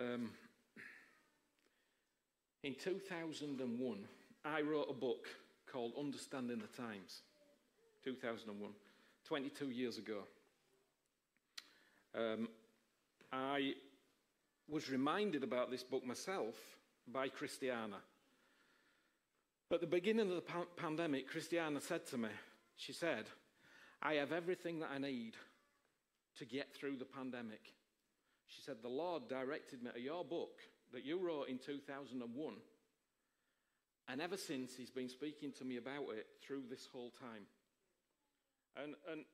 Um, in 2001, I wrote a book called Understanding the Times. 2001, 22 years ago. Um, I was reminded about this book myself by Christiana. At the beginning of the pa- pandemic, Christiana said to me, she said, I have everything that I need to get through the pandemic. She said, The Lord directed me to your book that you wrote in 2001. And ever since, He's been speaking to me about it through this whole time. And, and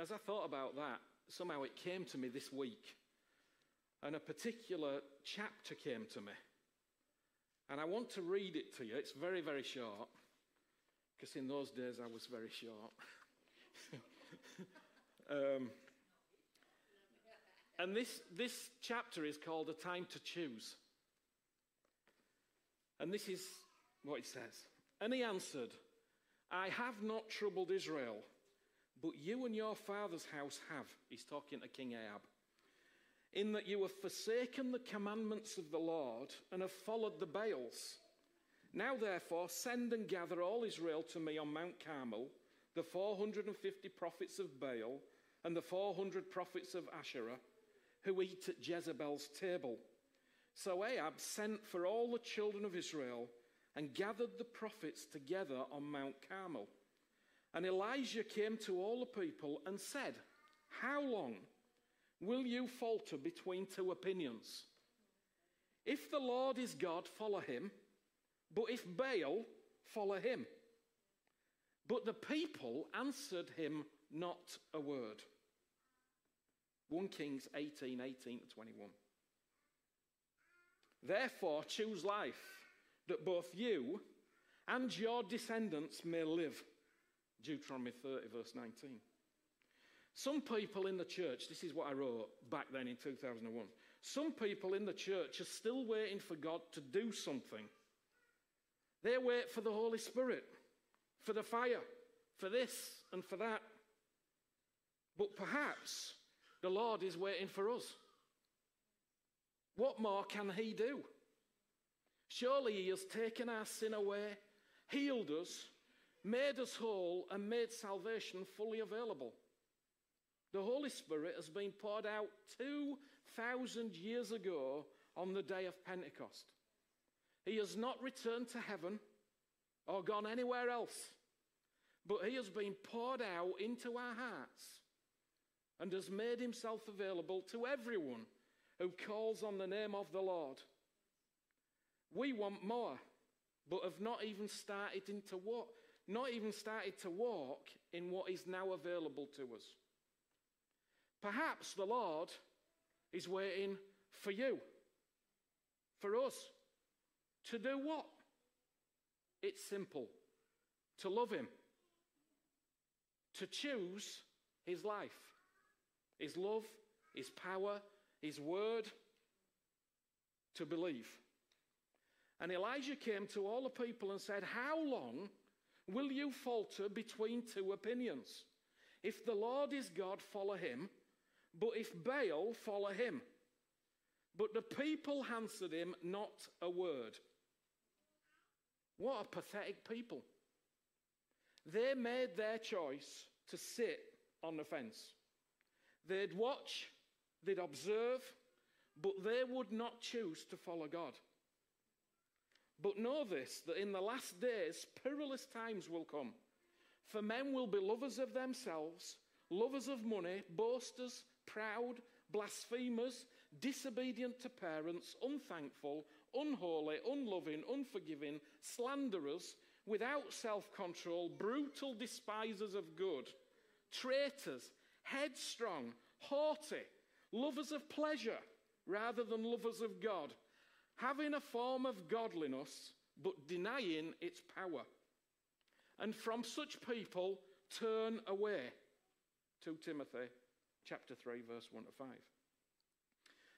as I thought about that, somehow it came to me this week. And a particular chapter came to me. And I want to read it to you. It's very, very short, because in those days I was very short. um, and this, this chapter is called A Time to Choose. And this is what it says. And he answered, I have not troubled Israel, but you and your father's house have. He's talking to King Ahab. In that you have forsaken the commandments of the Lord and have followed the Baals. Now, therefore, send and gather all Israel to me on Mount Carmel, the 450 prophets of Baal and the 400 prophets of Asherah, who eat at Jezebel's table. So Ahab sent for all the children of Israel and gathered the prophets together on Mount Carmel. And Elijah came to all the people and said, How long will you falter between two opinions? If the Lord is God, follow him, but if Baal, follow him. But the people answered him not a word. 1 Kings 18 18 to 21. Therefore, choose life, that both you and your descendants may live. Deuteronomy 30, verse 19. Some people in the church, this is what I wrote back then in 2001. Some people in the church are still waiting for God to do something. They wait for the Holy Spirit, for the fire, for this and for that. But perhaps the Lord is waiting for us. What more can He do? Surely He has taken our sin away, healed us, made us whole, and made salvation fully available. The Holy Spirit has been poured out 2,000 years ago on the day of Pentecost. He has not returned to heaven or gone anywhere else, but He has been poured out into our hearts and has made Himself available to everyone who calls on the name of the Lord. We want more, but have not even started into what, not even started to walk in what is now available to us. Perhaps the Lord is waiting for you, for us, to do what? It's simple to love Him, to choose His life, His love, His power, His word, to believe. And Elijah came to all the people and said, How long will you falter between two opinions? If the Lord is God, follow him. But if Baal, follow him. But the people answered him not a word. What a pathetic people. They made their choice to sit on the fence. They'd watch, they'd observe, but they would not choose to follow God. But know this that in the last days, perilous times will come. For men will be lovers of themselves, lovers of money, boasters, proud, blasphemers, disobedient to parents, unthankful, unholy, unloving, unforgiving, slanderers, without self control, brutal despisers of good, traitors, headstrong, haughty, lovers of pleasure rather than lovers of God, having a form of godliness but denying its power. And from such people turn away. 2 Timothy chapter 3, verse 1 to 5.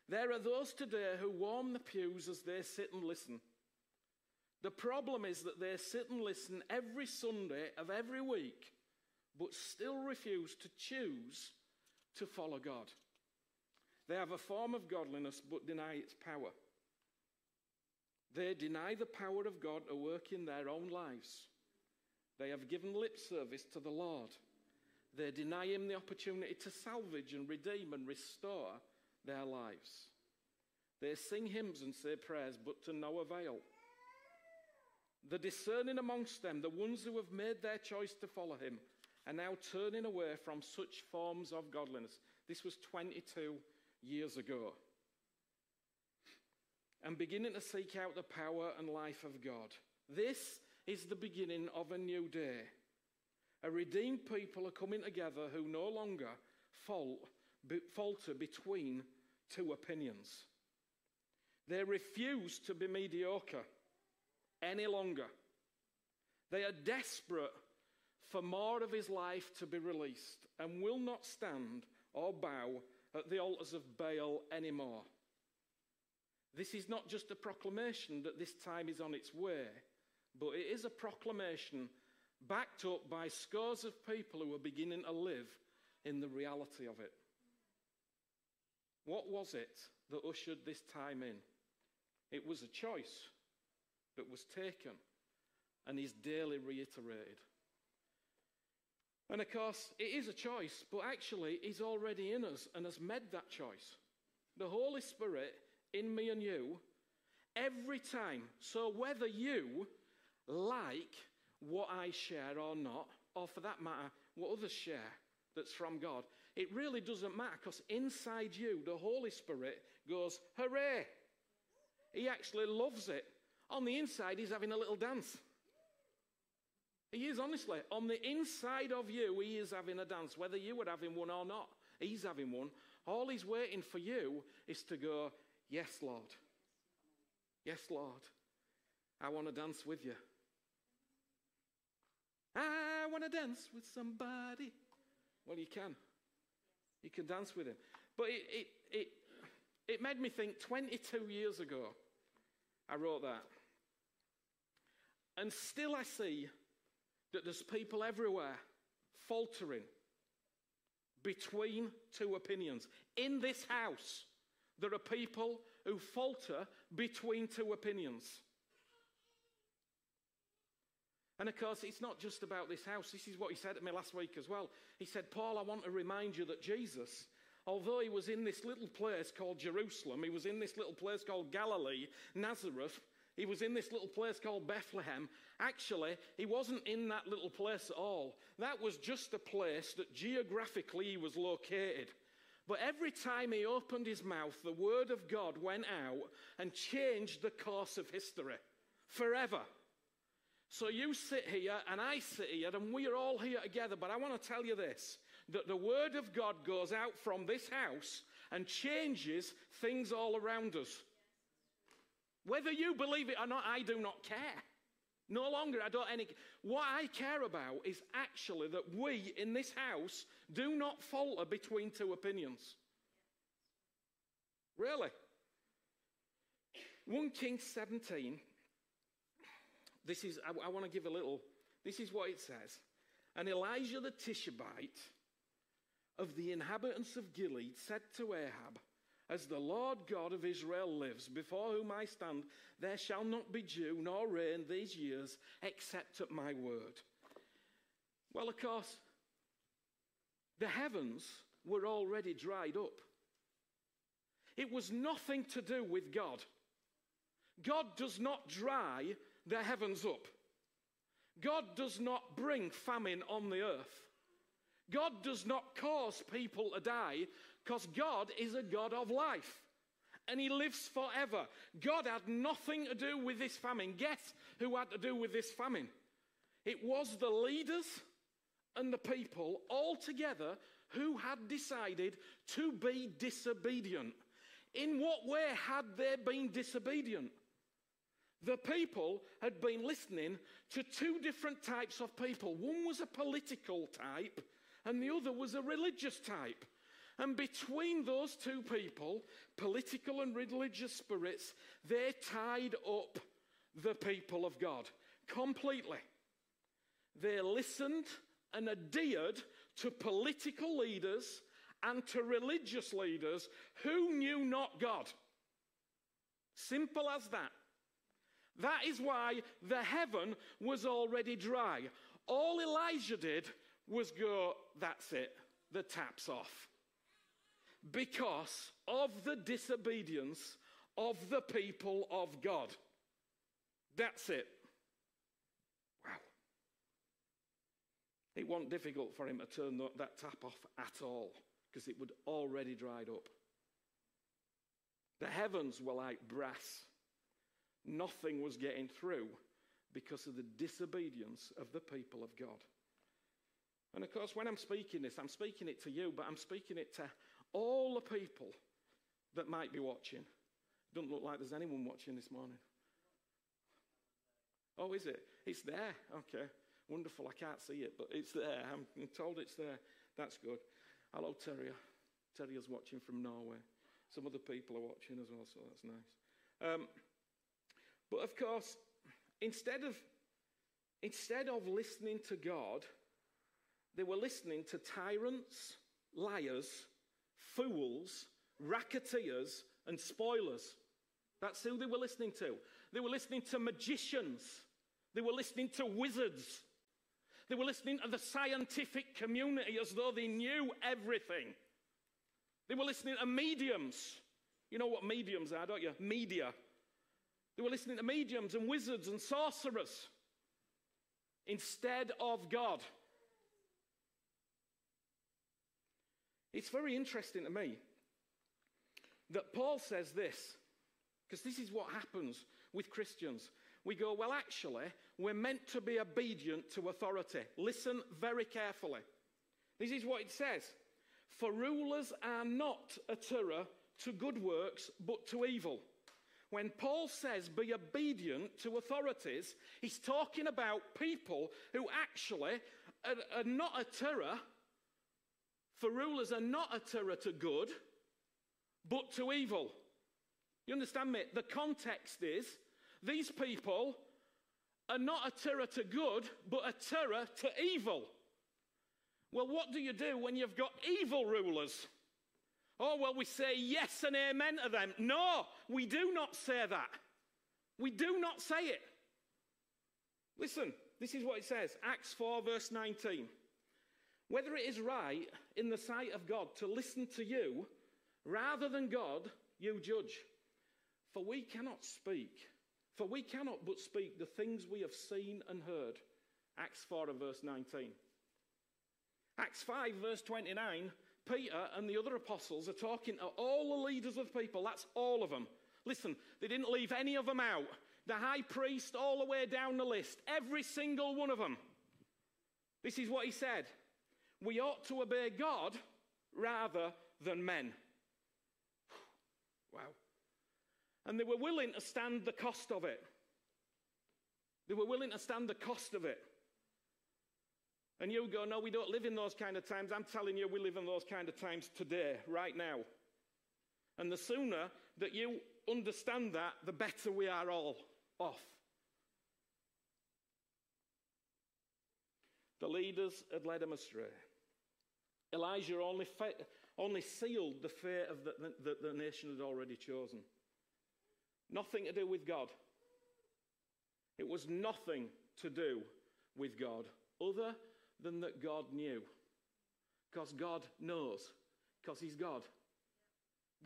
There are those today who warm the pews as they sit and listen. The problem is that they sit and listen every Sunday of every week, but still refuse to choose to follow God. They have a form of godliness but deny its power. They deny the power of God to work in their own lives. They have given lip service to the Lord. They deny Him the opportunity to salvage and redeem and restore their lives. They sing hymns and say prayers, but to no avail. The discerning amongst them, the ones who have made their choice to follow Him, are now turning away from such forms of godliness. This was 22 years ago. And beginning to seek out the power and life of God. This is the beginning of a new day. A redeemed people are coming together who no longer falter between two opinions. They refuse to be mediocre any longer. They are desperate for more of his life to be released and will not stand or bow at the altars of Baal anymore. This is not just a proclamation that this time is on its way, but it is a proclamation backed up by scores of people who are beginning to live in the reality of it. What was it that ushered this time in? It was a choice that was taken and is daily reiterated. And of course, it is a choice, but actually, He's already in us and has made that choice. The Holy Spirit in me and you, every time. So, whether you like what I share or not, or for that matter, what others share that's from God, it really doesn't matter because inside you, the Holy Spirit goes, Hooray! He actually loves it. On the inside, he's having a little dance. He is, honestly. On the inside of you, he is having a dance, whether you are having one or not. He's having one. All he's waiting for you is to go, Yes, Lord. Yes, Lord. I want to dance with you. I want to dance with somebody. Well, you can. You can dance with him. But it, it, it, it made me think 22 years ago, I wrote that. And still I see that there's people everywhere faltering between two opinions. In this house, there are people who falter between two opinions. And of course, it's not just about this house. This is what he said to me last week as well. He said, Paul, I want to remind you that Jesus, although he was in this little place called Jerusalem, he was in this little place called Galilee, Nazareth, he was in this little place called Bethlehem. Actually, he wasn't in that little place at all. That was just a place that geographically he was located. But every time he opened his mouth, the word of God went out and changed the course of history forever. So you sit here and I sit here and we are all here together. But I want to tell you this that the word of God goes out from this house and changes things all around us. Whether you believe it or not, I do not care. No longer, I don't any. What I care about is actually that we in this house do not falter between two opinions. Really. 1 Kings 17 this is, I, I want to give a little, this is what it says. And Elijah the Tishbite of the inhabitants of Gilead said to Ahab, As the Lord God of Israel lives, before whom I stand, there shall not be dew nor rain these years except at my word. Well, of course, the heavens were already dried up. It was nothing to do with God. God does not dry the heavens up. God does not bring famine on the earth. God does not cause people to die because God is a God of life and He lives forever. God had nothing to do with this famine. Guess who had to do with this famine? It was the leaders and the people all together who had decided to be disobedient. In what way had they been disobedient? The people had been listening to two different types of people. One was a political type, and the other was a religious type. And between those two people, political and religious spirits, they tied up the people of God completely. They listened and adhered to political leaders and to religious leaders who knew not God. Simple as that. That is why the heaven was already dry. All Elijah did was go, That's it, the tap's off. Because of the disobedience of the people of God. That's it. Wow. It wasn't difficult for him to turn that tap off at all because it would already dried up. The heavens were like brass. Nothing was getting through because of the disobedience of the people of God. And of course, when I'm speaking this, I'm speaking it to you, but I'm speaking it to all the people that might be watching. Doesn't look like there's anyone watching this morning. Oh, is it? It's there. Okay. Wonderful. I can't see it, but it's there. I'm told it's there. That's good. Hello, Terrier. Terrier's watching from Norway. Some other people are watching as well, so that's nice. Um, but of course, instead of, instead of listening to God, they were listening to tyrants, liars, fools, racketeers, and spoilers. That's who they were listening to. They were listening to magicians. They were listening to wizards. They were listening to the scientific community as though they knew everything. They were listening to mediums. You know what mediums are, don't you? Media. They were listening to mediums and wizards and sorcerers instead of God. It's very interesting to me that Paul says this, because this is what happens with Christians. We go, well, actually, we're meant to be obedient to authority. Listen very carefully. This is what it says For rulers are not a terror to good works, but to evil. When Paul says be obedient to authorities, he's talking about people who actually are, are not a terror for rulers are not a terror to good, but to evil. You understand me? The context is these people are not a terror to good, but a terror to evil. Well, what do you do when you've got evil rulers? Oh, well, we say yes and amen to them. No, we do not say that. We do not say it. Listen, this is what it says Acts 4, verse 19. Whether it is right in the sight of God to listen to you rather than God, you judge. For we cannot speak, for we cannot but speak the things we have seen and heard. Acts 4 and verse 19. Acts 5, verse 29, Peter and the other apostles are talking to all the leaders of the people. That's all of them. Listen, they didn't leave any of them out. The high priest, all the way down the list, every single one of them. This is what he said we ought to obey God rather than men. Wow. And they were willing to stand the cost of it. They were willing to stand the cost of it. And you go, no, we don't live in those kind of times. I'm telling you, we live in those kind of times today, right now. And the sooner that you understand that, the better we are all off. The leaders had led him astray. Elijah only, fa- only sealed the fate of the, that the nation had already chosen. Nothing to do with God. It was nothing to do with God, other than that God knew. Because God knows, because He's God.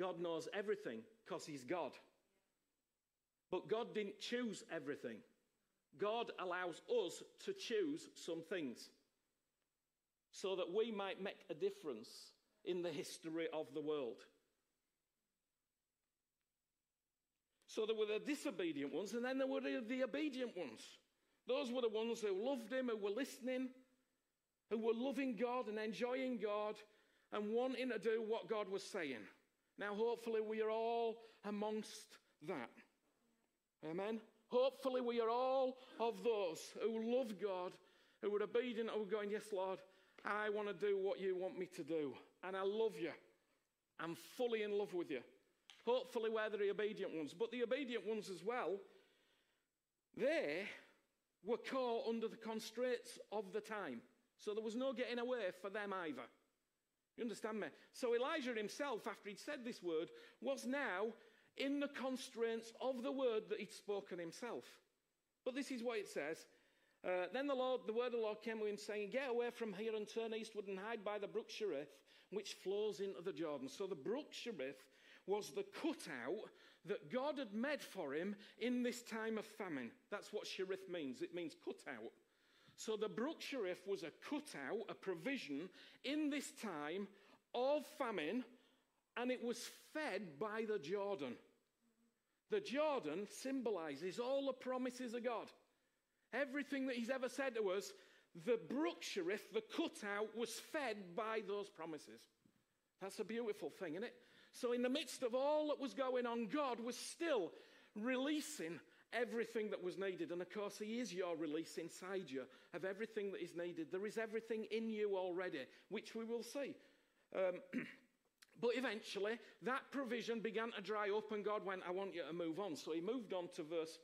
God knows everything, because He's God. But God didn't choose everything. God allows us to choose some things so that we might make a difference in the history of the world. So there were the disobedient ones, and then there were the obedient ones. Those were the ones who loved Him, who were listening, who were loving God and enjoying God and wanting to do what God was saying. Now, hopefully, we are all amongst that. Amen. Hopefully, we are all of those who love God, who are obedient, who are going, Yes, Lord, I want to do what you want me to do. And I love you. I'm fully in love with you. Hopefully, we're the obedient ones. But the obedient ones as well, they were caught under the constraints of the time. So there was no getting away for them either. You understand me? So Elijah himself, after he'd said this word, was now in the constraints of the word that he'd spoken himself. But this is what it says. Uh, then the Lord, the word of the Lord came to him, saying, Get away from here and turn eastward and hide by the brook Cherith, which flows into the Jordan. So the brook Cherith was the cutout that God had made for him in this time of famine. That's what Cherith means. It means cutout. So the brook Cherith was a cutout, a provision in this time of famine, and it was fed by the Jordan. The Jordan symbolizes all the promises of God. Everything that He's ever said to us, the brook Cherith, the cutout, was fed by those promises. That's a beautiful thing, isn't it? So, in the midst of all that was going on, God was still releasing everything that was needed. And of course, He is your release inside you of everything that is needed. There is everything in you already, which we will see. Um, but eventually, that provision began to dry up, and God went, I want you to move on. So He moved on to verse,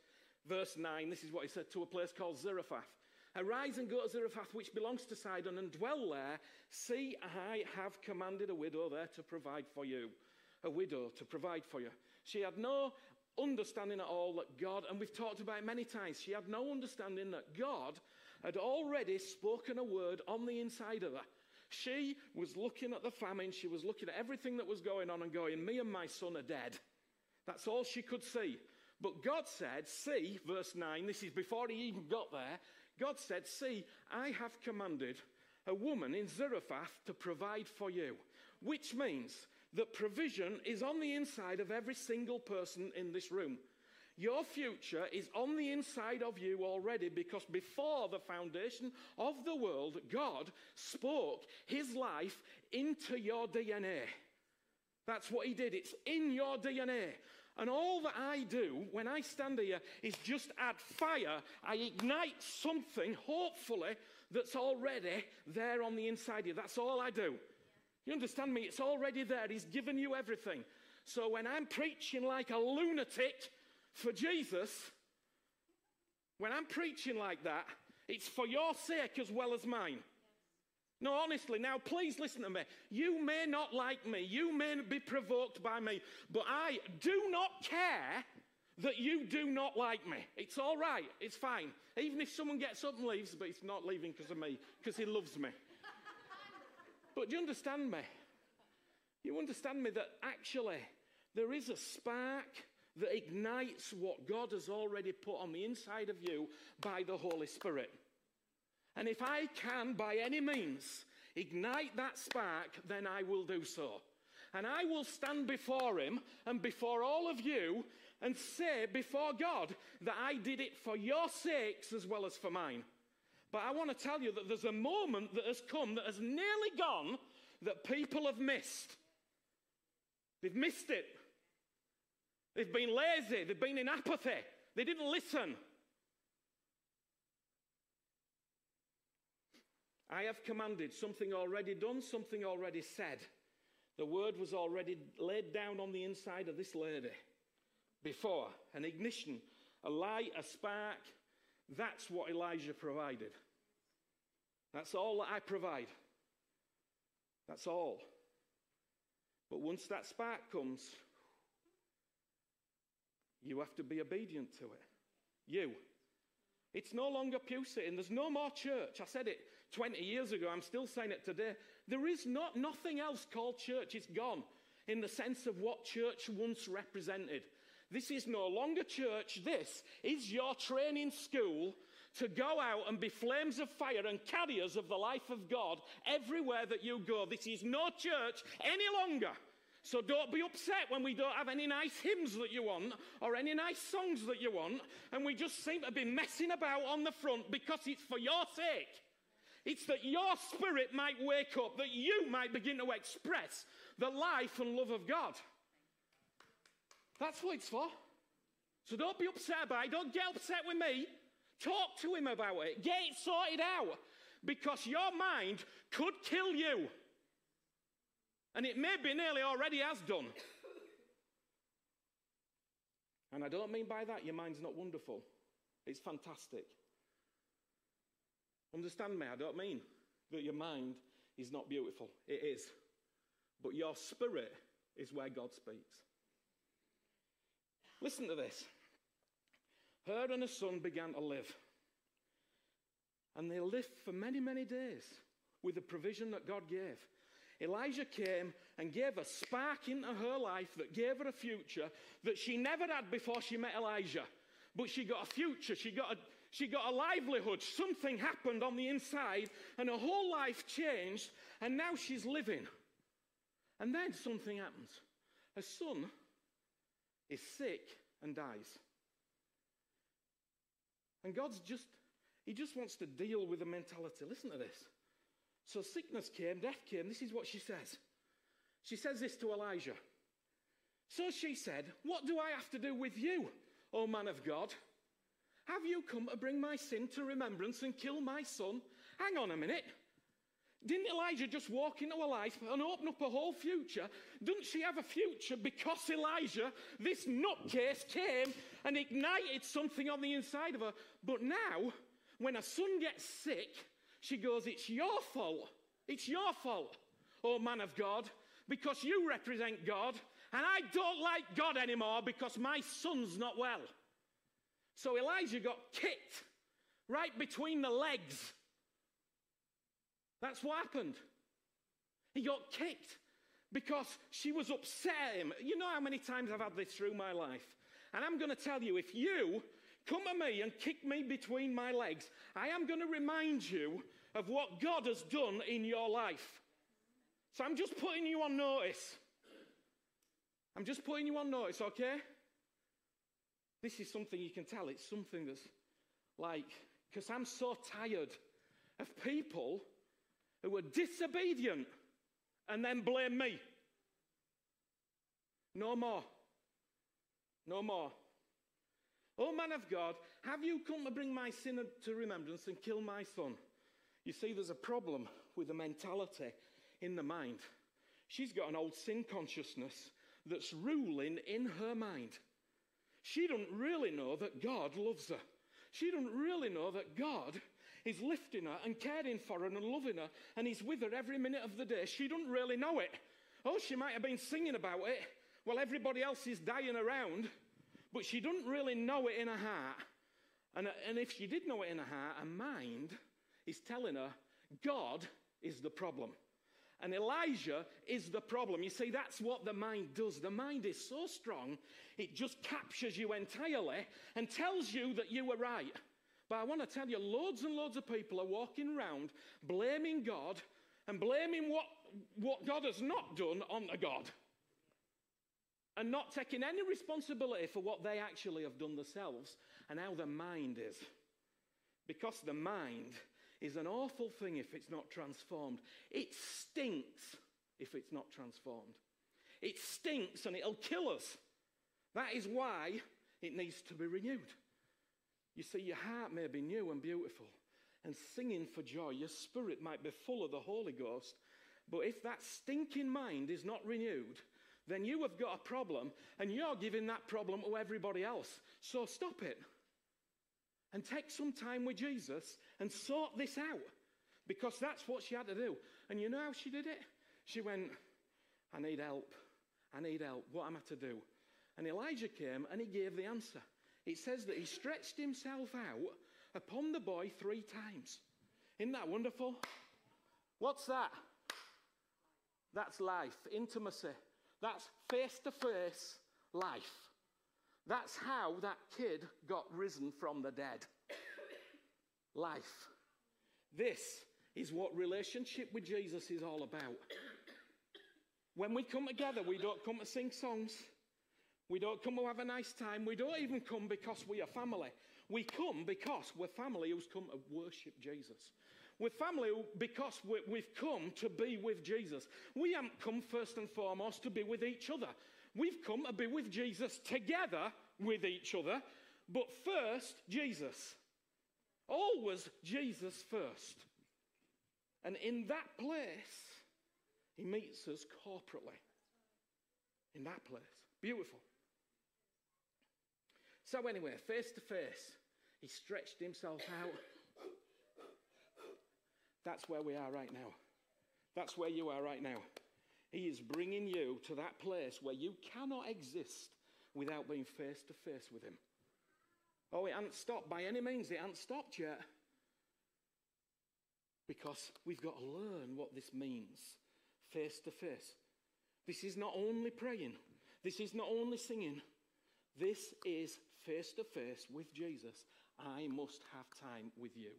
verse 9. This is what He said to a place called Zarephath. Arise and go to Zarephath, which belongs to Sidon, and dwell there. See, I have commanded a widow there to provide for you. A widow to provide for you. She had no understanding at all that God, and we've talked about it many times, she had no understanding that God had already spoken a word on the inside of her. She was looking at the famine, she was looking at everything that was going on and going, Me and my son are dead. That's all she could see. But God said, See, verse 9, this is before he even got there. God said, See, I have commanded a woman in Zarephath to provide for you, which means that provision is on the inside of every single person in this room. Your future is on the inside of you already because before the foundation of the world, God spoke his life into your DNA. That's what he did. It's in your DNA. And all that I do when I stand here is just add fire. I ignite something, hopefully, that's already there on the inside of you. That's all I do. You understand me? It's already there. He's given you everything. So when I'm preaching like a lunatic for Jesus, when I'm preaching like that, it's for your sake as well as mine. No, honestly, now please listen to me. You may not like me, you may be provoked by me, but I do not care that you do not like me. It's all right, it's fine. Even if someone gets up and leaves, but he's not leaving because of me, because he loves me. But do you understand me? You understand me that actually there is a spark that ignites what God has already put on the inside of you by the Holy Spirit. And if I can, by any means, ignite that spark, then I will do so. And I will stand before Him and before all of you and say before God that I did it for your sakes as well as for mine. But I want to tell you that there's a moment that has come that has nearly gone that people have missed. They've missed it. They've been lazy. They've been in apathy. They didn't listen. I have commanded something already done, something already said. The word was already laid down on the inside of this lady before an ignition, a light, a spark, that's what Elijah provided. That's all that I provide. That's all. But once that spark comes, you have to be obedient to it. You. It's no longer pew sitting. There's no more church. I said it 20 years ago. I'm still saying it today. There is not nothing else called church. It's gone in the sense of what church once represented. This is no longer church. This is your training school to go out and be flames of fire and carriers of the life of God everywhere that you go. This is no church any longer. So don't be upset when we don't have any nice hymns that you want or any nice songs that you want and we just seem to be messing about on the front because it's for your sake. It's that your spirit might wake up, that you might begin to express the life and love of God. That's what it's for. So don't be upset about it. Don't get upset with me. Talk to him about it. Get it sorted out. Because your mind could kill you. And it may be nearly already has done. And I don't mean by that your mind's not wonderful. It's fantastic. Understand me? I don't mean that your mind is not beautiful. It is. but your spirit is where God speaks. Listen to this. Her and her son began to live. And they lived for many, many days with the provision that God gave. Elijah came and gave a spark into her life that gave her a future that she never had before she met Elijah. But she got a future, she got a, she got a livelihood. Something happened on the inside, and her whole life changed, and now she's living. And then something happens. Her son is sick and dies. And God's just, He just wants to deal with the mentality. Listen to this. So sickness came, death came. This is what she says. She says this to Elijah. So she said, What do I have to do with you, O man of God? Have you come to bring my sin to remembrance and kill my son? Hang on a minute. Didn't Elijah just walk into a life and open up a whole future? Doesn't she have a future because Elijah, this nutcase, came and ignited something on the inside of her? But now, when her son gets sick, she goes, It's your fault. It's your fault, oh man of God, because you represent God, and I don't like God anymore because my son's not well. So Elijah got kicked right between the legs. That's what happened. He got kicked because she was upset at him. You know how many times I've had this through my life? And I'm going to tell you if you come at me and kick me between my legs, I am going to remind you of what God has done in your life. So I'm just putting you on notice. I'm just putting you on notice, okay? This is something you can tell. It's something that's like, because I'm so tired of people who are disobedient and then blame me. No more. No more. Oh, man of God, have you come to bring my sin to remembrance and kill my son? You see, there's a problem with the mentality in the mind. She's got an old sin consciousness that's ruling in her mind. She doesn't really know that God loves her. She doesn't really know that God is lifting her and caring for her and loving her, and He's with her every minute of the day. She doesn't really know it. Oh, she might have been singing about it while everybody else is dying around, but she doesn't really know it in her heart. And, and if she did know it in her heart, her mind is telling her God is the problem. And Elijah is the problem. You see, that's what the mind does. The mind is so strong, it just captures you entirely and tells you that you were right. But I want to tell you, loads and loads of people are walking around blaming God and blaming what, what God has not done on the God. And not taking any responsibility for what they actually have done themselves and how their mind is. Because the mind is an awful thing if it's not transformed. It stinks if it's not transformed. It stinks and it'll kill us. That is why it needs to be renewed. You see, your heart may be new and beautiful and singing for joy. Your spirit might be full of the Holy Ghost. But if that stinking mind is not renewed, then you have got a problem and you're giving that problem to everybody else. So stop it and take some time with Jesus and sort this out because that's what she had to do. And you know how she did it? She went, I need help. I need help. What am I to do? And Elijah came and he gave the answer. It says that he stretched himself out upon the boy three times. Isn't that wonderful? What's that? That's life, intimacy. That's face to face life. That's how that kid got risen from the dead. Life. This is what relationship with Jesus is all about. When we come together, we don't come to sing songs. We don't come to have a nice time. We don't even come because we are family. We come because we're family who's come to worship Jesus. We're family because we've come to be with Jesus. We haven't come first and foremost to be with each other. We've come to be with Jesus together with each other, but first, Jesus. Always Jesus first. And in that place, he meets us corporately. In that place. Beautiful. So, anyway, face to face, he stretched himself out. That's where we are right now. That's where you are right now. He is bringing you to that place where you cannot exist without being face to face with Him. Oh, it hasn't stopped by any means, it hasn't stopped yet. Because we've got to learn what this means face to face. This is not only praying, this is not only singing, this is face to face with Jesus. I must have time with you.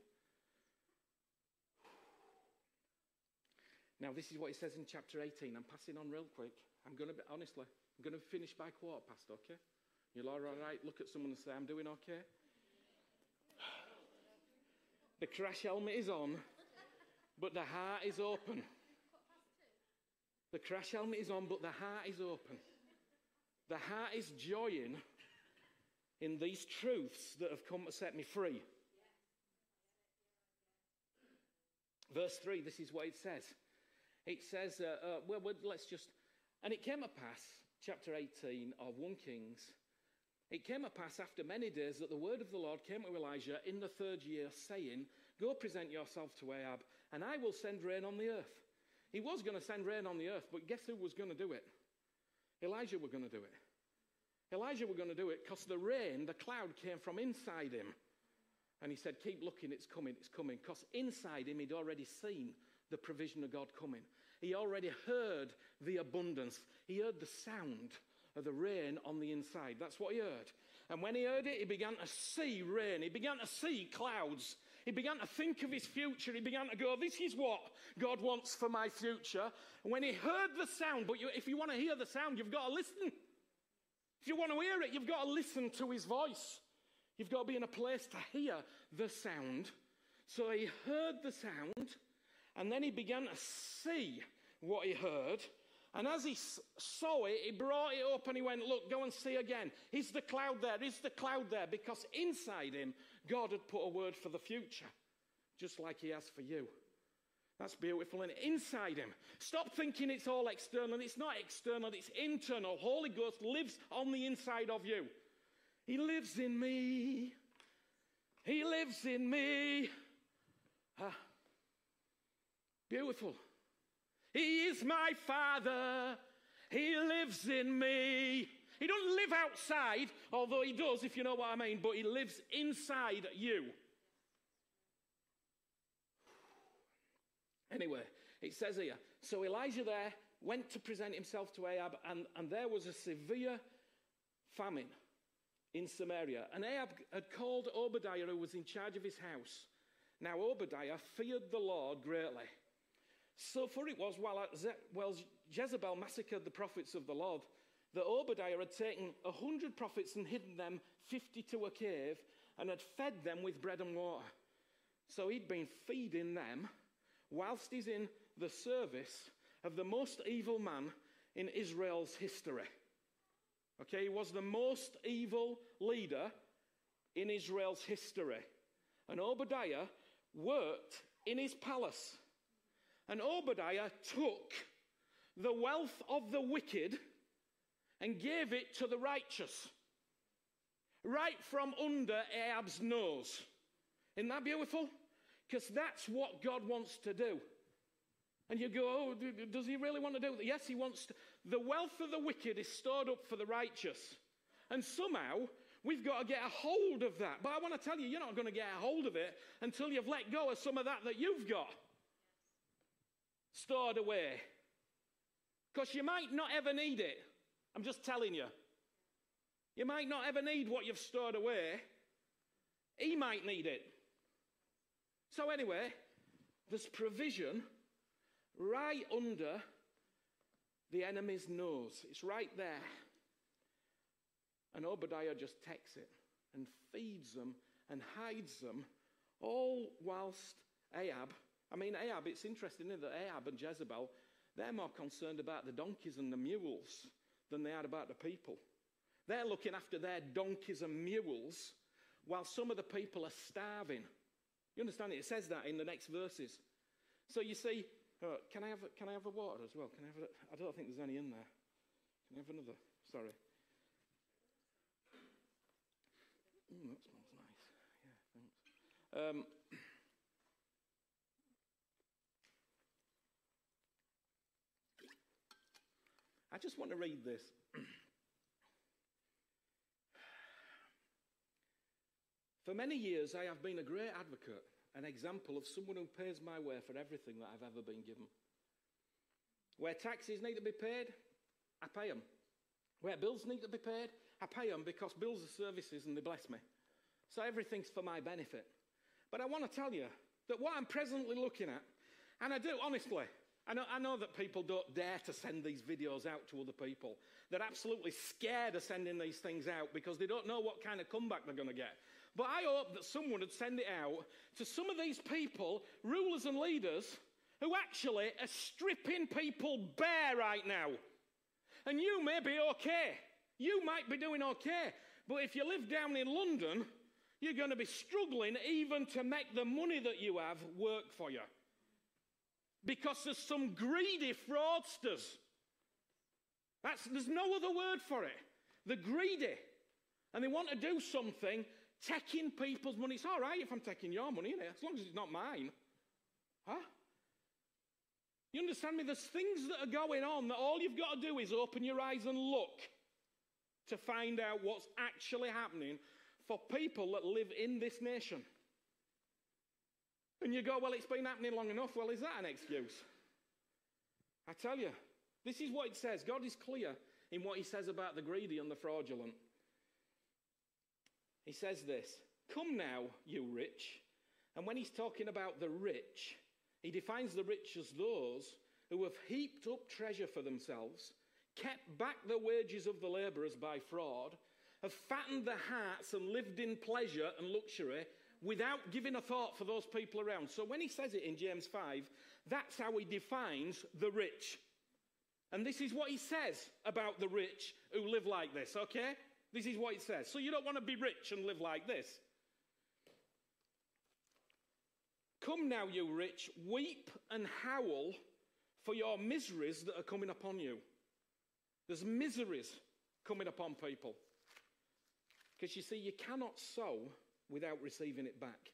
Now, this is what he says in chapter 18. I'm passing on real quick. I'm going to be, honestly, I'm going to finish by quarter past, okay? You're all right? Look at someone and say, I'm doing okay. The crash helmet is on, but the heart is open. The crash helmet is on, but the heart is open. The heart is joying in these truths that have come to set me free. Verse 3, this is what it says. It says, uh, uh, well, let's just, and it came to pass, chapter 18 of 1 Kings, it came to pass after many days that the word of the Lord came to Elijah in the third year, saying, Go present yourself to Ahab, and I will send rain on the earth. He was going to send rain on the earth, but guess who was going to do it? Elijah was going to do it. Elijah was going to do it because the rain, the cloud came from inside him. And he said, Keep looking, it's coming, it's coming. Because inside him, he'd already seen the provision of God coming. He already heard the abundance. He heard the sound of the rain on the inside. That's what he heard. And when he heard it, he began to see rain. He began to see clouds. He began to think of his future. He began to go, This is what God wants for my future. And when he heard the sound, but you, if you want to hear the sound, you've got to listen. If you want to hear it, you've got to listen to his voice. You've got to be in a place to hear the sound. So he heard the sound, and then he began to see what he heard. And as he saw it, he brought it up and he went, Look, go and see again. Is the cloud there? Is the cloud there? Because inside him, God had put a word for the future, just like he has for you. That's beautiful. And inside him, stop thinking it's all external. It's not external, it's internal. Holy Ghost lives on the inside of you. He lives in me. He lives in me. Ah, beautiful. He is my Father. He lives in me. He doesn't live outside, although he does, if you know what I mean, but he lives inside you. Anyway, it says here so Elijah there went to present himself to Ahab, and, and there was a severe famine in Samaria. And Ahab had called Obadiah, who was in charge of his house. Now, Obadiah feared the Lord greatly. So, for it was while, Jezebel massacred the prophets of the Lord that Obadiah had taken a hundred prophets and hidden them fifty to a cave and had fed them with bread and water. So he'd been feeding them whilst he's in the service of the most evil man in Israel's history. Okay, he was the most evil leader in Israel's history. And Obadiah worked in his palace. And Obadiah took the wealth of the wicked and gave it to the righteous, right from under Ahab's nose. Isn't that beautiful? Because that's what God wants to do. And you go, oh, does he really want to do that? Yes, he wants to. The wealth of the wicked is stored up for the righteous. And somehow, we've got to get a hold of that. But I want to tell you, you're not going to get a hold of it until you've let go of some of that that you've got stored away. Because you might not ever need it. I'm just telling you. You might not ever need what you've stored away. He might need it. So, anyway, there's provision right under the enemy's nose. It's right there. And Obadiah just takes it and feeds them and hides them, all whilst Ahab. I mean, Ahab, it's interesting that Ahab and Jezebel, they're more concerned about the donkeys and the mules than they are about the people. They're looking after their donkeys and mules while some of the people are starving. You understand it? It says that in the next verses. So you see, uh, can, I have a, can I have a water as well? Can I have a, I don't think there's any in there. Can I have another? Sorry. Mm, that smells nice. Yeah, thanks. Um, just want to read this. For many years, I have been a great advocate, an example of someone who pays my way for everything that I've ever been given. Where taxes need to be paid, I pay them. Where bills need to be paid, I pay them because bills are services and they bless me. So everything's for my benefit. But I want to tell you that what I'm presently looking at, and I do honestly, I know, I know that people don't dare to send these videos out to other people. They're absolutely scared of sending these things out because they don't know what kind of comeback they're going to get. But I hope that someone would send it out to some of these people, rulers and leaders, who actually are stripping people bare right now. And you may be okay. You might be doing okay. But if you live down in London, you're going to be struggling even to make the money that you have work for you. Because there's some greedy fraudsters. That's, there's no other word for it. They're greedy. And they want to do something taking people's money. It's all right if I'm taking your money, it? as long as it's not mine. Huh? You understand me? There's things that are going on that all you've got to do is open your eyes and look to find out what's actually happening for people that live in this nation. And you go, well, it's been happening long enough. Well, is that an excuse? I tell you, this is what it says. God is clear in what he says about the greedy and the fraudulent. He says this Come now, you rich. And when he's talking about the rich, he defines the rich as those who have heaped up treasure for themselves, kept back the wages of the laborers by fraud, have fattened their hearts and lived in pleasure and luxury without giving a thought for those people around. So when he says it in James 5, that's how he defines the rich. And this is what he says about the rich who live like this, okay? This is what it says. So you don't want to be rich and live like this. Come now, you rich, weep and howl for your miseries that are coming upon you. There's miseries coming upon people. Because you see, you cannot sow without receiving it back.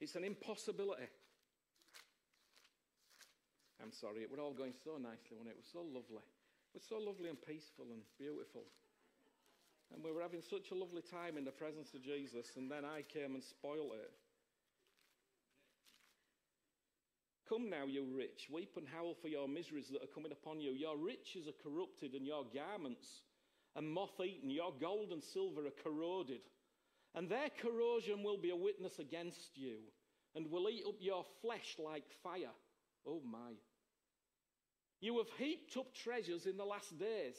It's an impossibility. I'm sorry, it was all going so nicely when it? it was so lovely. It was so lovely and peaceful and beautiful. And we were having such a lovely time in the presence of Jesus, and then I came and spoiled it. Come now, you rich, weep and howl for your miseries that are coming upon you. Your riches are corrupted, and your garments are moth eaten. Your gold and silver are corroded, and their corrosion will be a witness against you, and will eat up your flesh like fire. Oh my. You have heaped up treasures in the last days.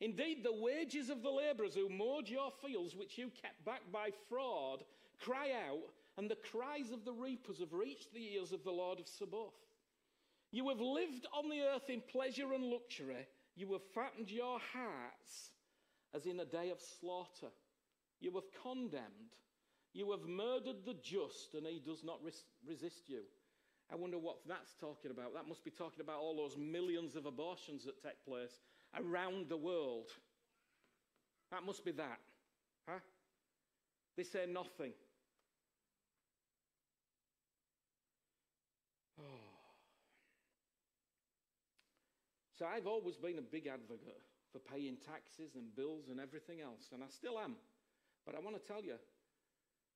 Indeed, the wages of the labourers who mowed your fields, which you kept back by fraud, cry out, and the cries of the reapers have reached the ears of the Lord of Sabaoth. You have lived on the earth in pleasure and luxury. You have fattened your hearts as in a day of slaughter. You have condemned. You have murdered the just, and he does not res- resist you. I wonder what that's talking about. That must be talking about all those millions of abortions that take place around the world. That must be that. Huh? They say nothing. Oh. So I've always been a big advocate for paying taxes and bills and everything else, and I still am. But I want to tell you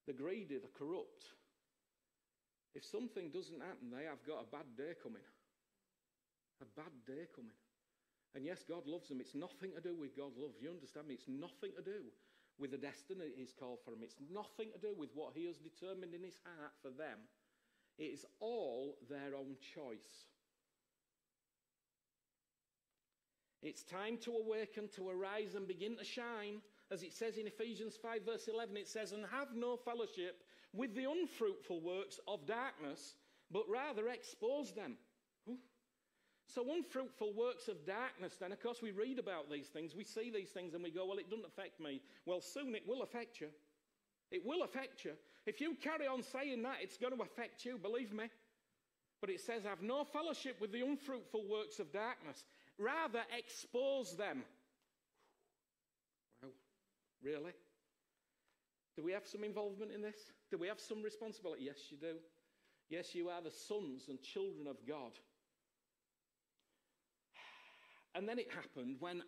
the greedy, the corrupt, if something doesn't happen, they have got a bad day coming. A bad day coming. And yes, God loves them. It's nothing to do with God's love. You understand me? It's nothing to do with the destiny He's called for them. It's nothing to do with what He has determined in His heart for them. It is all their own choice. It's time to awaken, to arise and begin to shine. As it says in Ephesians 5, verse 11, it says, And have no fellowship with the unfruitful works of darkness, but rather expose them. So, unfruitful works of darkness, then, of course, we read about these things, we see these things, and we go, well, it doesn't affect me. Well, soon it will affect you. It will affect you. If you carry on saying that, it's going to affect you, believe me. But it says, have no fellowship with the unfruitful works of darkness, rather expose them. Really? Do we have some involvement in this? Do we have some responsibility? Yes, you do. Yes, you are the sons and children of God. And then it happened when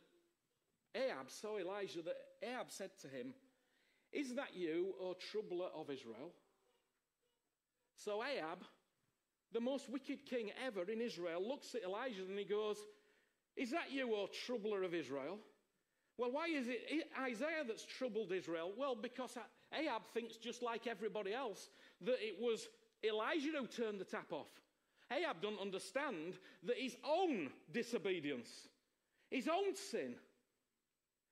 Ahab saw Elijah that Ahab said to him, Is that you, O troubler of Israel? So Ahab, the most wicked king ever in Israel, looks at Elijah and he goes, Is that you, O troubler of Israel? Well, why is it Isaiah that's troubled Israel? Well, because Ahab thinks, just like everybody else, that it was Elijah who turned the tap off. Ahab doesn't understand that his own disobedience, his own sin,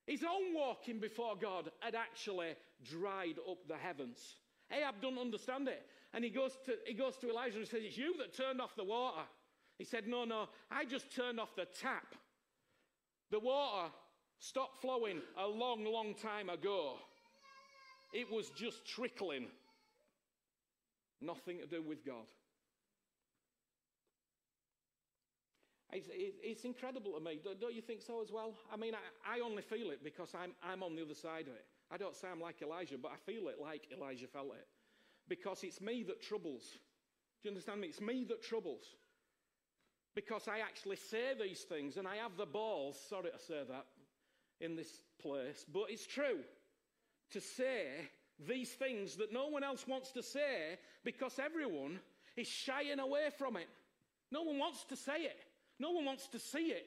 his own walking before God had actually dried up the heavens. Ahab doesn't understand it. And he goes to, he goes to Elijah and says, It's you that turned off the water. He said, No, no, I just turned off the tap. The water stopped flowing a long, long time ago. It was just trickling. Nothing to do with God. It's, it's, incredible to me. Don't you think so as well? I mean, I, I only feel it because I'm, I'm on the other side of it. I don't I'm like Elijah, but I feel it like Elijah felt it. Because it's me that troubles. Do you understand me? It's me that troubles. Because I actually say these things and I have the balls, sorry to say that in this place, but it's true to say these things that no one else wants to say because everyone is shying away from it. No one wants to say it. No one wants to see it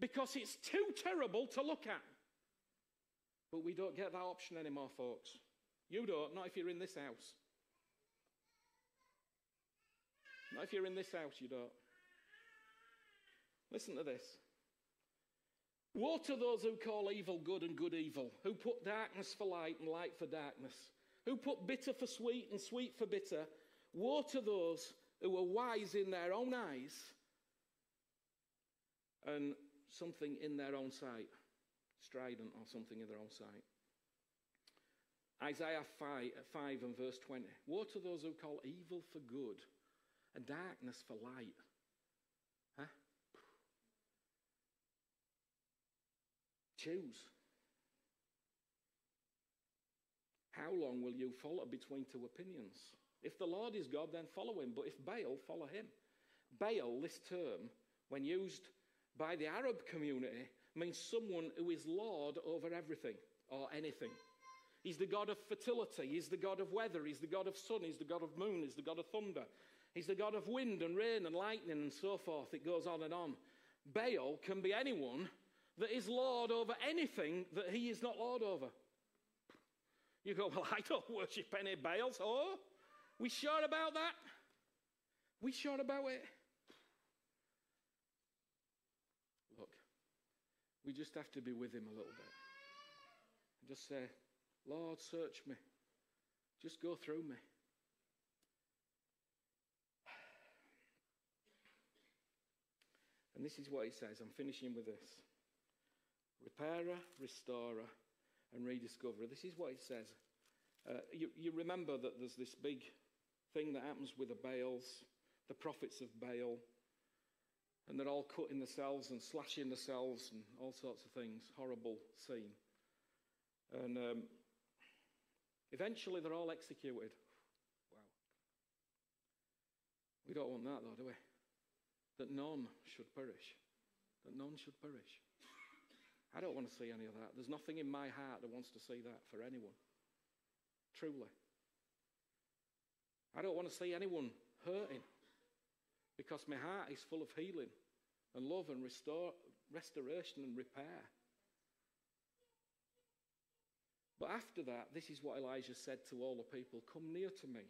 because it's too terrible to look at. But we don't get that option anymore, folks. You don't, not if you're in this house. Not if you're in this house, you don't. Listen to this. Woe to those who call evil good and good evil, who put darkness for light and light for darkness, who put bitter for sweet and sweet for bitter. Woe to those who are wise in their own eyes and something in their own sight, strident or something in their own sight. Isaiah 5, 5 and verse 20. Woe to those who call evil for good and darkness for light. Choose. How long will you follow between two opinions? If the Lord is God, then follow him. But if Baal, follow him. Baal, this term, when used by the Arab community means someone who is Lord over everything or anything. He's the God of fertility, He's the God of weather, He's the God of sun, He's the God of moon, He's the God of thunder, He's the God of wind and rain and lightning and so forth. It goes on and on. Baal can be anyone that is Lord over anything that he is not Lord over. You go, Well, I don't worship any Baals. Oh, we sure about that? We sure about it? Look, we just have to be with Him a little bit. And just say, Lord, search me. Just go through me. And this is what he says. I'm finishing with this repairer, restorer, and rediscoverer. This is what it says. Uh, you, you remember that there's this big thing that happens with the Baals, the prophets of Baal. And they're all cutting themselves and slashing themselves and all sorts of things. Horrible scene. And um, eventually they're all executed. Wow. We don't want that, though, do we? That none should perish. That none should perish. I don't want to see any of that. There's nothing in my heart that wants to see that for anyone. Truly. I don't want to see anyone hurting because my heart is full of healing and love and restore, restoration and repair. But after that, this is what Elijah said to all the people Come near to me.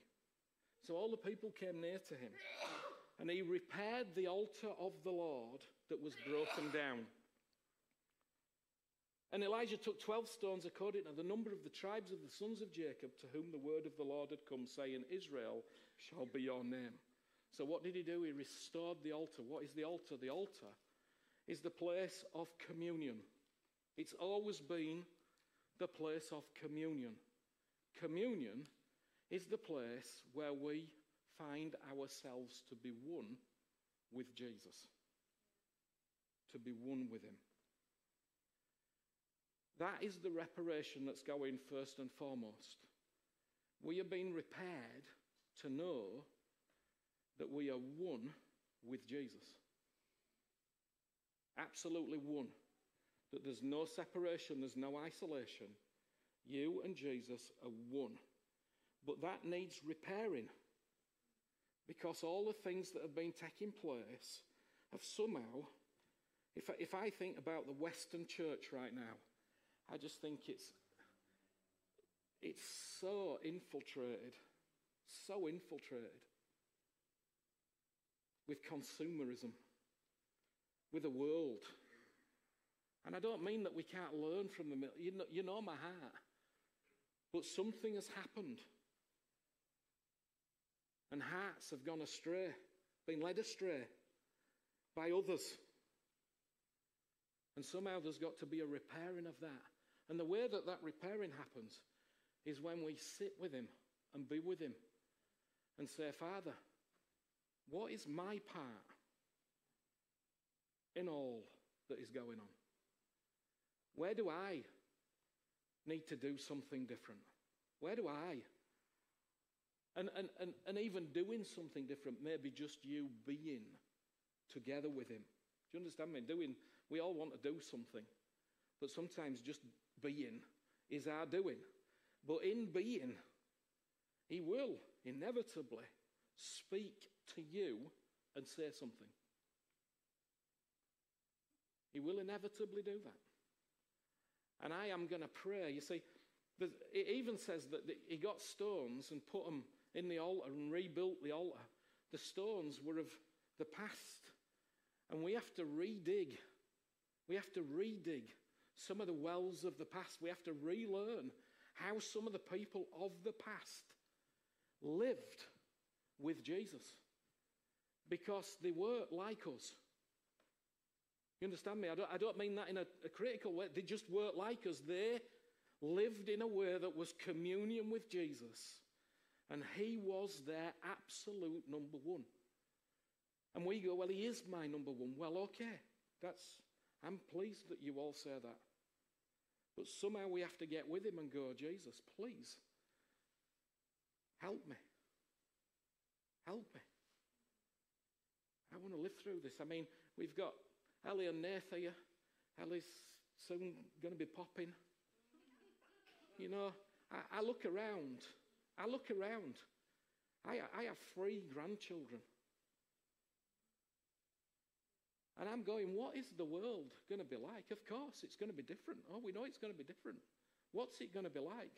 So all the people came near to him, and he repaired the altar of the Lord that was broken down. And Elijah took 12 stones according to the number of the tribes of the sons of Jacob to whom the word of the Lord had come, saying, Israel shall be your name. So, what did he do? He restored the altar. What is the altar? The altar is the place of communion. It's always been the place of communion. Communion is the place where we find ourselves to be one with Jesus, to be one with Him. That is the reparation that's going first and foremost. We are being repaired to know that we are one with Jesus. absolutely one, that there's no separation, there's no isolation. You and Jesus are one. But that needs repairing because all the things that have been taking place have somehow, if I, if I think about the Western church right now, I just think it's, it's so infiltrated, so infiltrated with consumerism, with the world. And I don't mean that we can't learn from them. You know, you know my heart. But something has happened. And hearts have gone astray, been led astray by others. And somehow there's got to be a repairing of that. And the way that that repairing happens is when we sit with Him and be with Him and say, Father, what is my part in all that is going on? Where do I need to do something different? Where do I? And, and, and, and even doing something different, maybe just you being together with Him. Do you understand me? Doing, we all want to do something, but sometimes just being is our doing. But in being, He will inevitably speak to you and say something. He will inevitably do that. And I am going to pray. You see, it even says that he got stones and put them in the altar and rebuilt the altar. The stones were of the past. And we have to redig. We have to redig some of the wells of the past. We have to relearn how some of the people of the past lived with Jesus because they were like us. You understand me? I don't, I don't mean that in a, a critical way. They just weren't like us. They lived in a way that was communion with Jesus. And he was their absolute number one. And we go, well, he is my number one. Well, okay. That's, I'm pleased that you all say that. But somehow we have to get with him and go, Jesus, please, help me. Help me. I want to live through this. I mean, we've got Ellie and Nath here. Ellie's soon going to be popping. You know, I, I look around. I look around. I, I have three grandchildren. And I'm going, what is the world going to be like? Of course, it's going to be different. Oh, we know it's going to be different. What's it going to be like?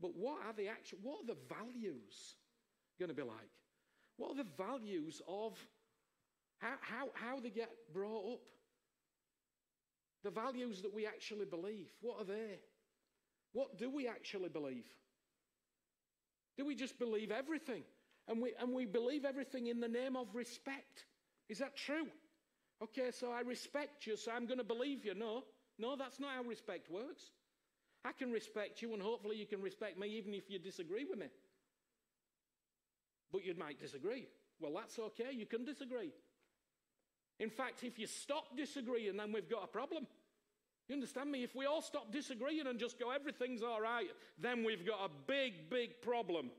But what are the actual, what are the values going to be like? What are the values of how, how, how they get brought up? The values that we actually believe, what are they? What do we actually believe? Do we just believe everything? And we, and we believe everything in the name of respect. Is that true? Okay, so I respect you, so I'm going to believe you. No, no, that's not how respect works. I can respect you, and hopefully you can respect me even if you disagree with me. But you might disagree. Well, that's okay. You can disagree. In fact, if you stop disagreeing, then we've got a problem. You understand me? If we all stop disagreeing and just go, everything's all right, then we've got a big, big problem.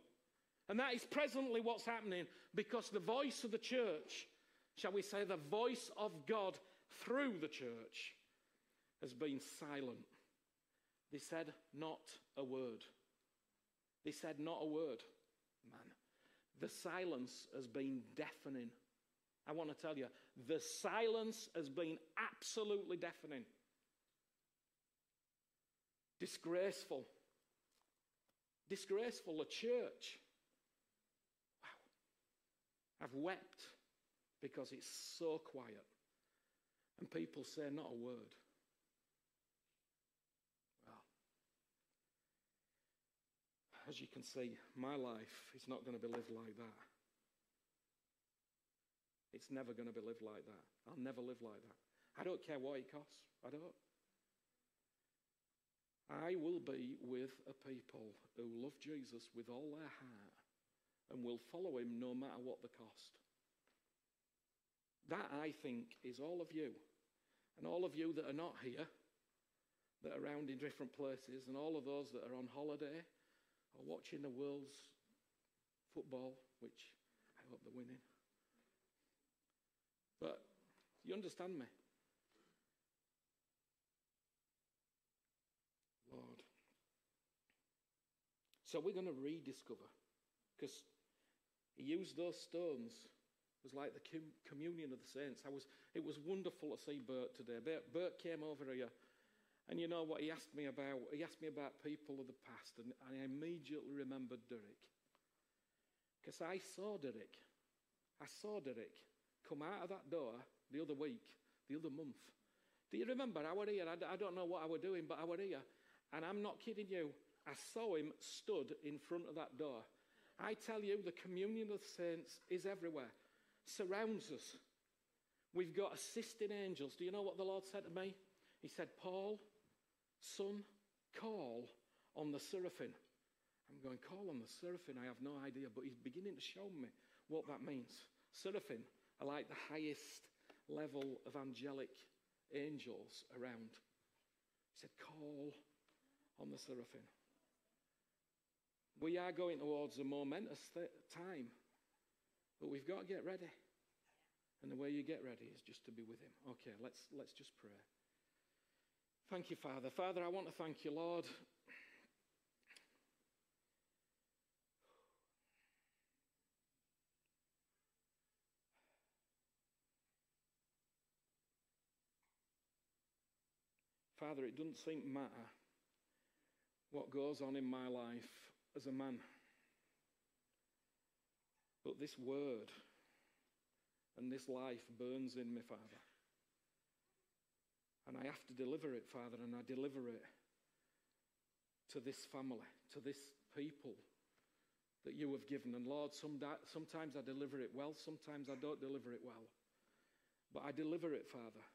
And that is presently what's happening because the voice of the church, shall we say, the voice of God through the church, has been silent. They said not a word. They said not a word. Man, the silence has been deafening. I want to tell you, the silence has been absolutely deafening. Disgraceful. Disgraceful. A church. Wow. I've wept because it's so quiet. And people say not a word. Well, as you can see, my life is not going to be lived like that. It's never going to be lived like that. I'll never live like that. I don't care what it costs. I don't. I will be with a people who love Jesus with all their heart and will follow him no matter what the cost. That, I think, is all of you. And all of you that are not here, that are around in different places, and all of those that are on holiday or watching the world's football, which I hope they're winning. But you understand me? Lord. So we're going to rediscover because he used those stones it was like the com- communion of the saints. I was, it was wonderful to see Bert today. Bert, Bert came over here, and you know what he asked me about? He asked me about people of the past, and I immediately remembered Derek. Because I saw Derek. I saw Derek come out of that door the other week, the other month. Do you remember? I were here. I, I don't know what I were doing, but I were here. And I'm not kidding you. I saw him stood in front of that door. I tell you, the communion of saints is everywhere surrounds us. We've got assisting angels. Do you know what the Lord said to me? He said, Paul, son, call on the seraphim. I'm going, call on the seraphim. I have no idea, but he's beginning to show me what that means. Seraphim are like the highest level of angelic angels around. He said, call on the seraphim. We are going towards a momentous th- time but we've got to get ready. And the way you get ready is just to be with Him. Okay, let's, let's just pray. Thank you, Father. Father, I want to thank you, Lord. Father, it doesn't seem matter what goes on in my life as a man. But this word and this life burns in me, Father. And I have to deliver it, Father, and I deliver it to this family, to this people that you have given. And Lord, some sometimes I deliver it well, sometimes I don't deliver it well. But I deliver it, Father.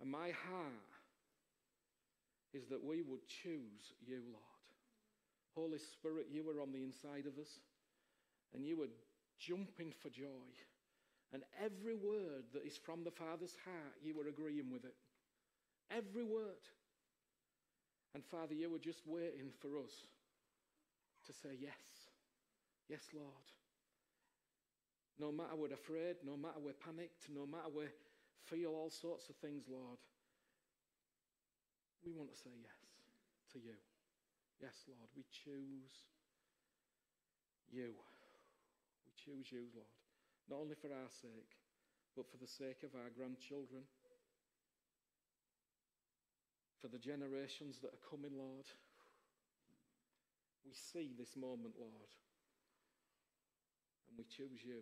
And my heart is that we would choose you, Lord. Holy Spirit, you are on the inside of us and you were jumping for joy. And every word that is from the Father's heart, you were agreeing with it. Every word. And Father, you were just waiting for us to say yes. Yes, Lord. No matter we're afraid, no matter we're panicked, no matter we feel all sorts of things, Lord, we want to say yes to you. Yes, Lord, we choose you. We choose you, Lord, not only for our sake, but for the sake of our grandchildren, for the generations that are coming, Lord. We see this moment, Lord, and we choose you.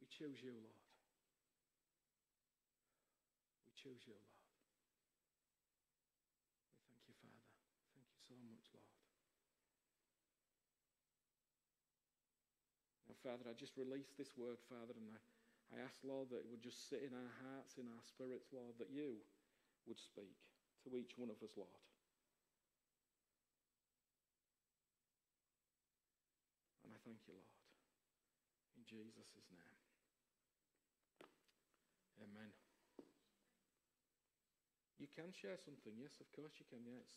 We choose you, Lord. We choose you, Lord. Father, I just release this word, Father, and I, I ask, Lord, that it would just sit in our hearts, in our spirits, Lord, that you would speak to each one of us, Lord. And I thank you, Lord, in Jesus' name. Amen. You can share something, yes, of course you can, yes.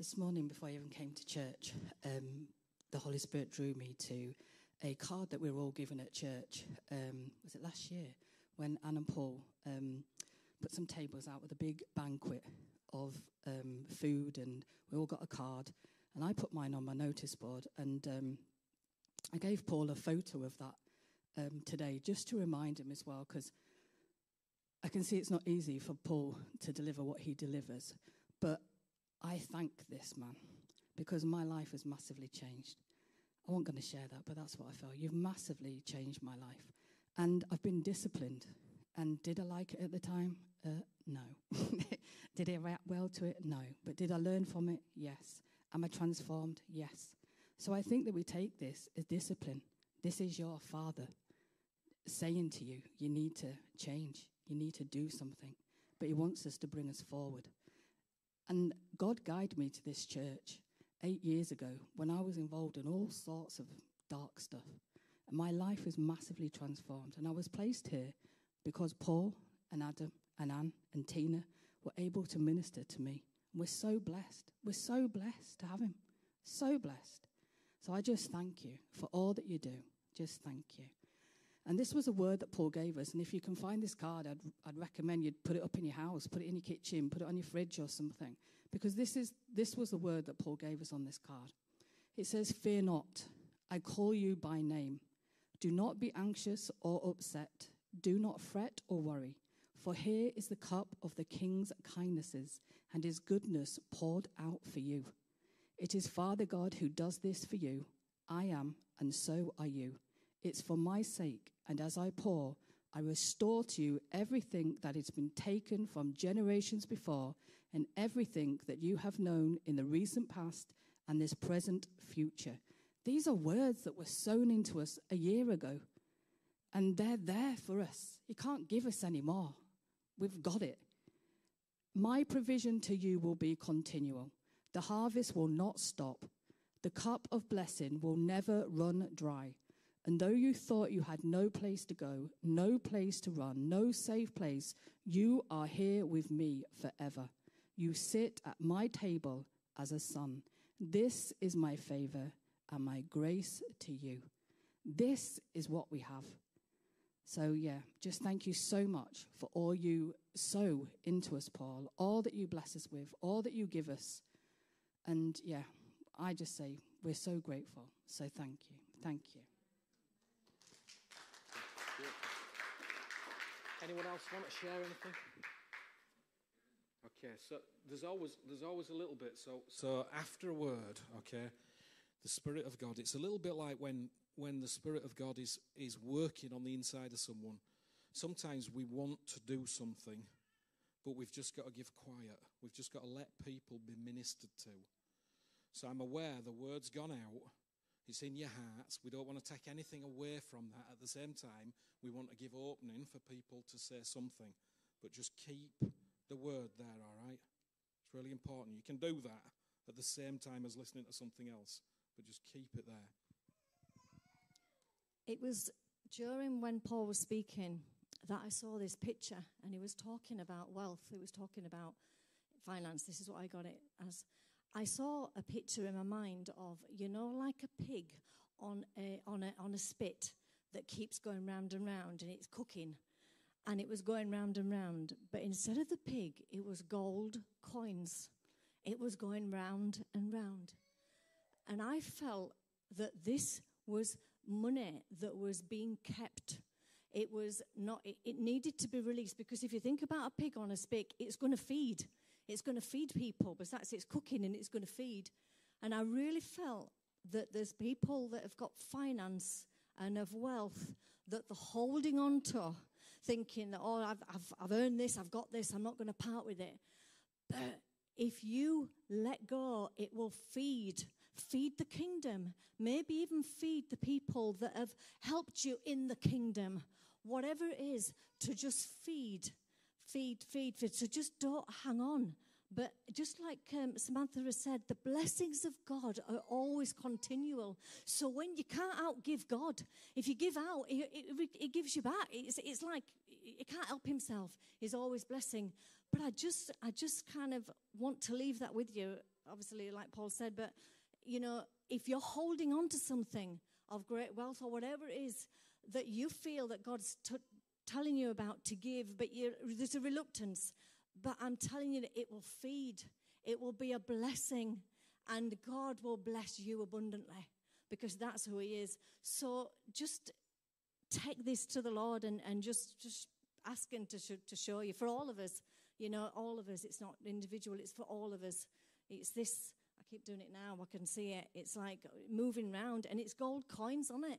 This morning, before I even came to church, um, the Holy Spirit drew me to a card that we were all given at church. Um, was it last year when Anne and Paul um, put some tables out with a big banquet of um, food, and we all got a card. And I put mine on my notice board, and um, I gave Paul a photo of that um, today just to remind him as well, because I can see it's not easy for Paul to deliver what he delivers. But I thank this man because my life has massively changed. I wasn't going to share that, but that's what I felt. You've massively changed my life. And I've been disciplined. And did I like it at the time? Uh, no. did I react well to it? No. But did I learn from it? Yes. Am I transformed? Yes. So I think that we take this as discipline. This is your father saying to you, you need to change, you need to do something. But he wants us to bring us forward. And God guided me to this church eight years ago when I was involved in all sorts of dark stuff. And my life was massively transformed. And I was placed here because Paul and Adam and Anne and Tina were able to minister to me. We're so blessed. We're so blessed to have him. So blessed. So I just thank you for all that you do. Just thank you. And this was a word that Paul gave us. And if you can find this card, I'd, I'd recommend you'd put it up in your house, put it in your kitchen, put it on your fridge or something. Because this, is, this was the word that Paul gave us on this card. It says, Fear not, I call you by name. Do not be anxious or upset. Do not fret or worry. For here is the cup of the king's kindnesses and his goodness poured out for you. It is Father God who does this for you. I am, and so are you. It's for my sake, and as I pour, I restore to you everything that has been taken from generations before, and everything that you have known in the recent past and this present future. These are words that were sown into us a year ago, and they're there for us. He can't give us any more. We've got it. My provision to you will be continual. The harvest will not stop. The cup of blessing will never run dry. And though you thought you had no place to go, no place to run, no safe place, you are here with me forever. You sit at my table as a son. This is my favor and my grace to you. This is what we have. So, yeah, just thank you so much for all you sow into us, Paul, all that you bless us with, all that you give us. And yeah, I just say we're so grateful. So, thank you. Thank you. Anyone else want to share anything? Okay, so there's always there's always a little bit. So so after a word, okay, the Spirit of God. It's a little bit like when when the Spirit of God is is working on the inside of someone. Sometimes we want to do something, but we've just got to give quiet. We've just got to let people be ministered to. So I'm aware the word's gone out. It's in your hearts. We don't want to take anything away from that. At the same time, we want to give opening for people to say something. But just keep the word there, all right? It's really important. You can do that at the same time as listening to something else, but just keep it there. It was during when Paul was speaking that I saw this picture, and he was talking about wealth. He was talking about finance. This is what I got it as. I saw a picture in my mind of, you know, like a pig on a, on a, on a spit that keeps going round and round and it's cooking. And it was going round and round. But instead of the pig, it was gold coins. It was going round and round. And I felt that this was money that was being kept. It was not, it, it needed to be released because if you think about a pig on a spit, it's going to feed. It's going to feed people, because that's it's cooking and it's going to feed. And I really felt that there's people that have got finance and of wealth that they're holding on to, thinking that, oh, I've, I've, I've earned this, I've got this, I'm not going to part with it. But if you let go, it will feed. Feed the kingdom. Maybe even feed the people that have helped you in the kingdom. Whatever it is, to just feed feed, feed, feed. So just don't hang on. But just like um, Samantha has said, the blessings of God are always continual. So when you can't outgive God, if you give out, it, it, it gives you back. It's, it's like he can't help himself. He's always blessing. But I just, I just kind of want to leave that with you. Obviously, like Paul said, but you know, if you're holding on to something of great wealth or whatever it is that you feel that God's t- telling you about to give, but there's a reluctance. But I'm telling you that it will feed, it will be a blessing, and God will bless you abundantly because that's who He is. So just take this to the Lord and, and just, just ask Him to, sh- to show you. For all of us, you know, all of us, it's not individual, it's for all of us. It's this, I keep doing it now, I can see it. It's like moving round, and it's gold coins on it,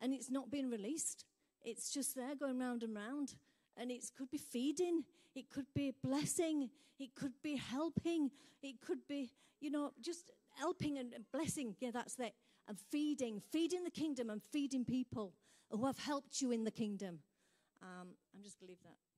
and it's not being released. It's just there going round and round. And it could be feeding, it could be blessing, it could be helping, it could be, you know, just helping and blessing. Yeah, that's it. And feeding, feeding the kingdom and feeding people who have helped you in the kingdom. Um, I'm just going to leave that.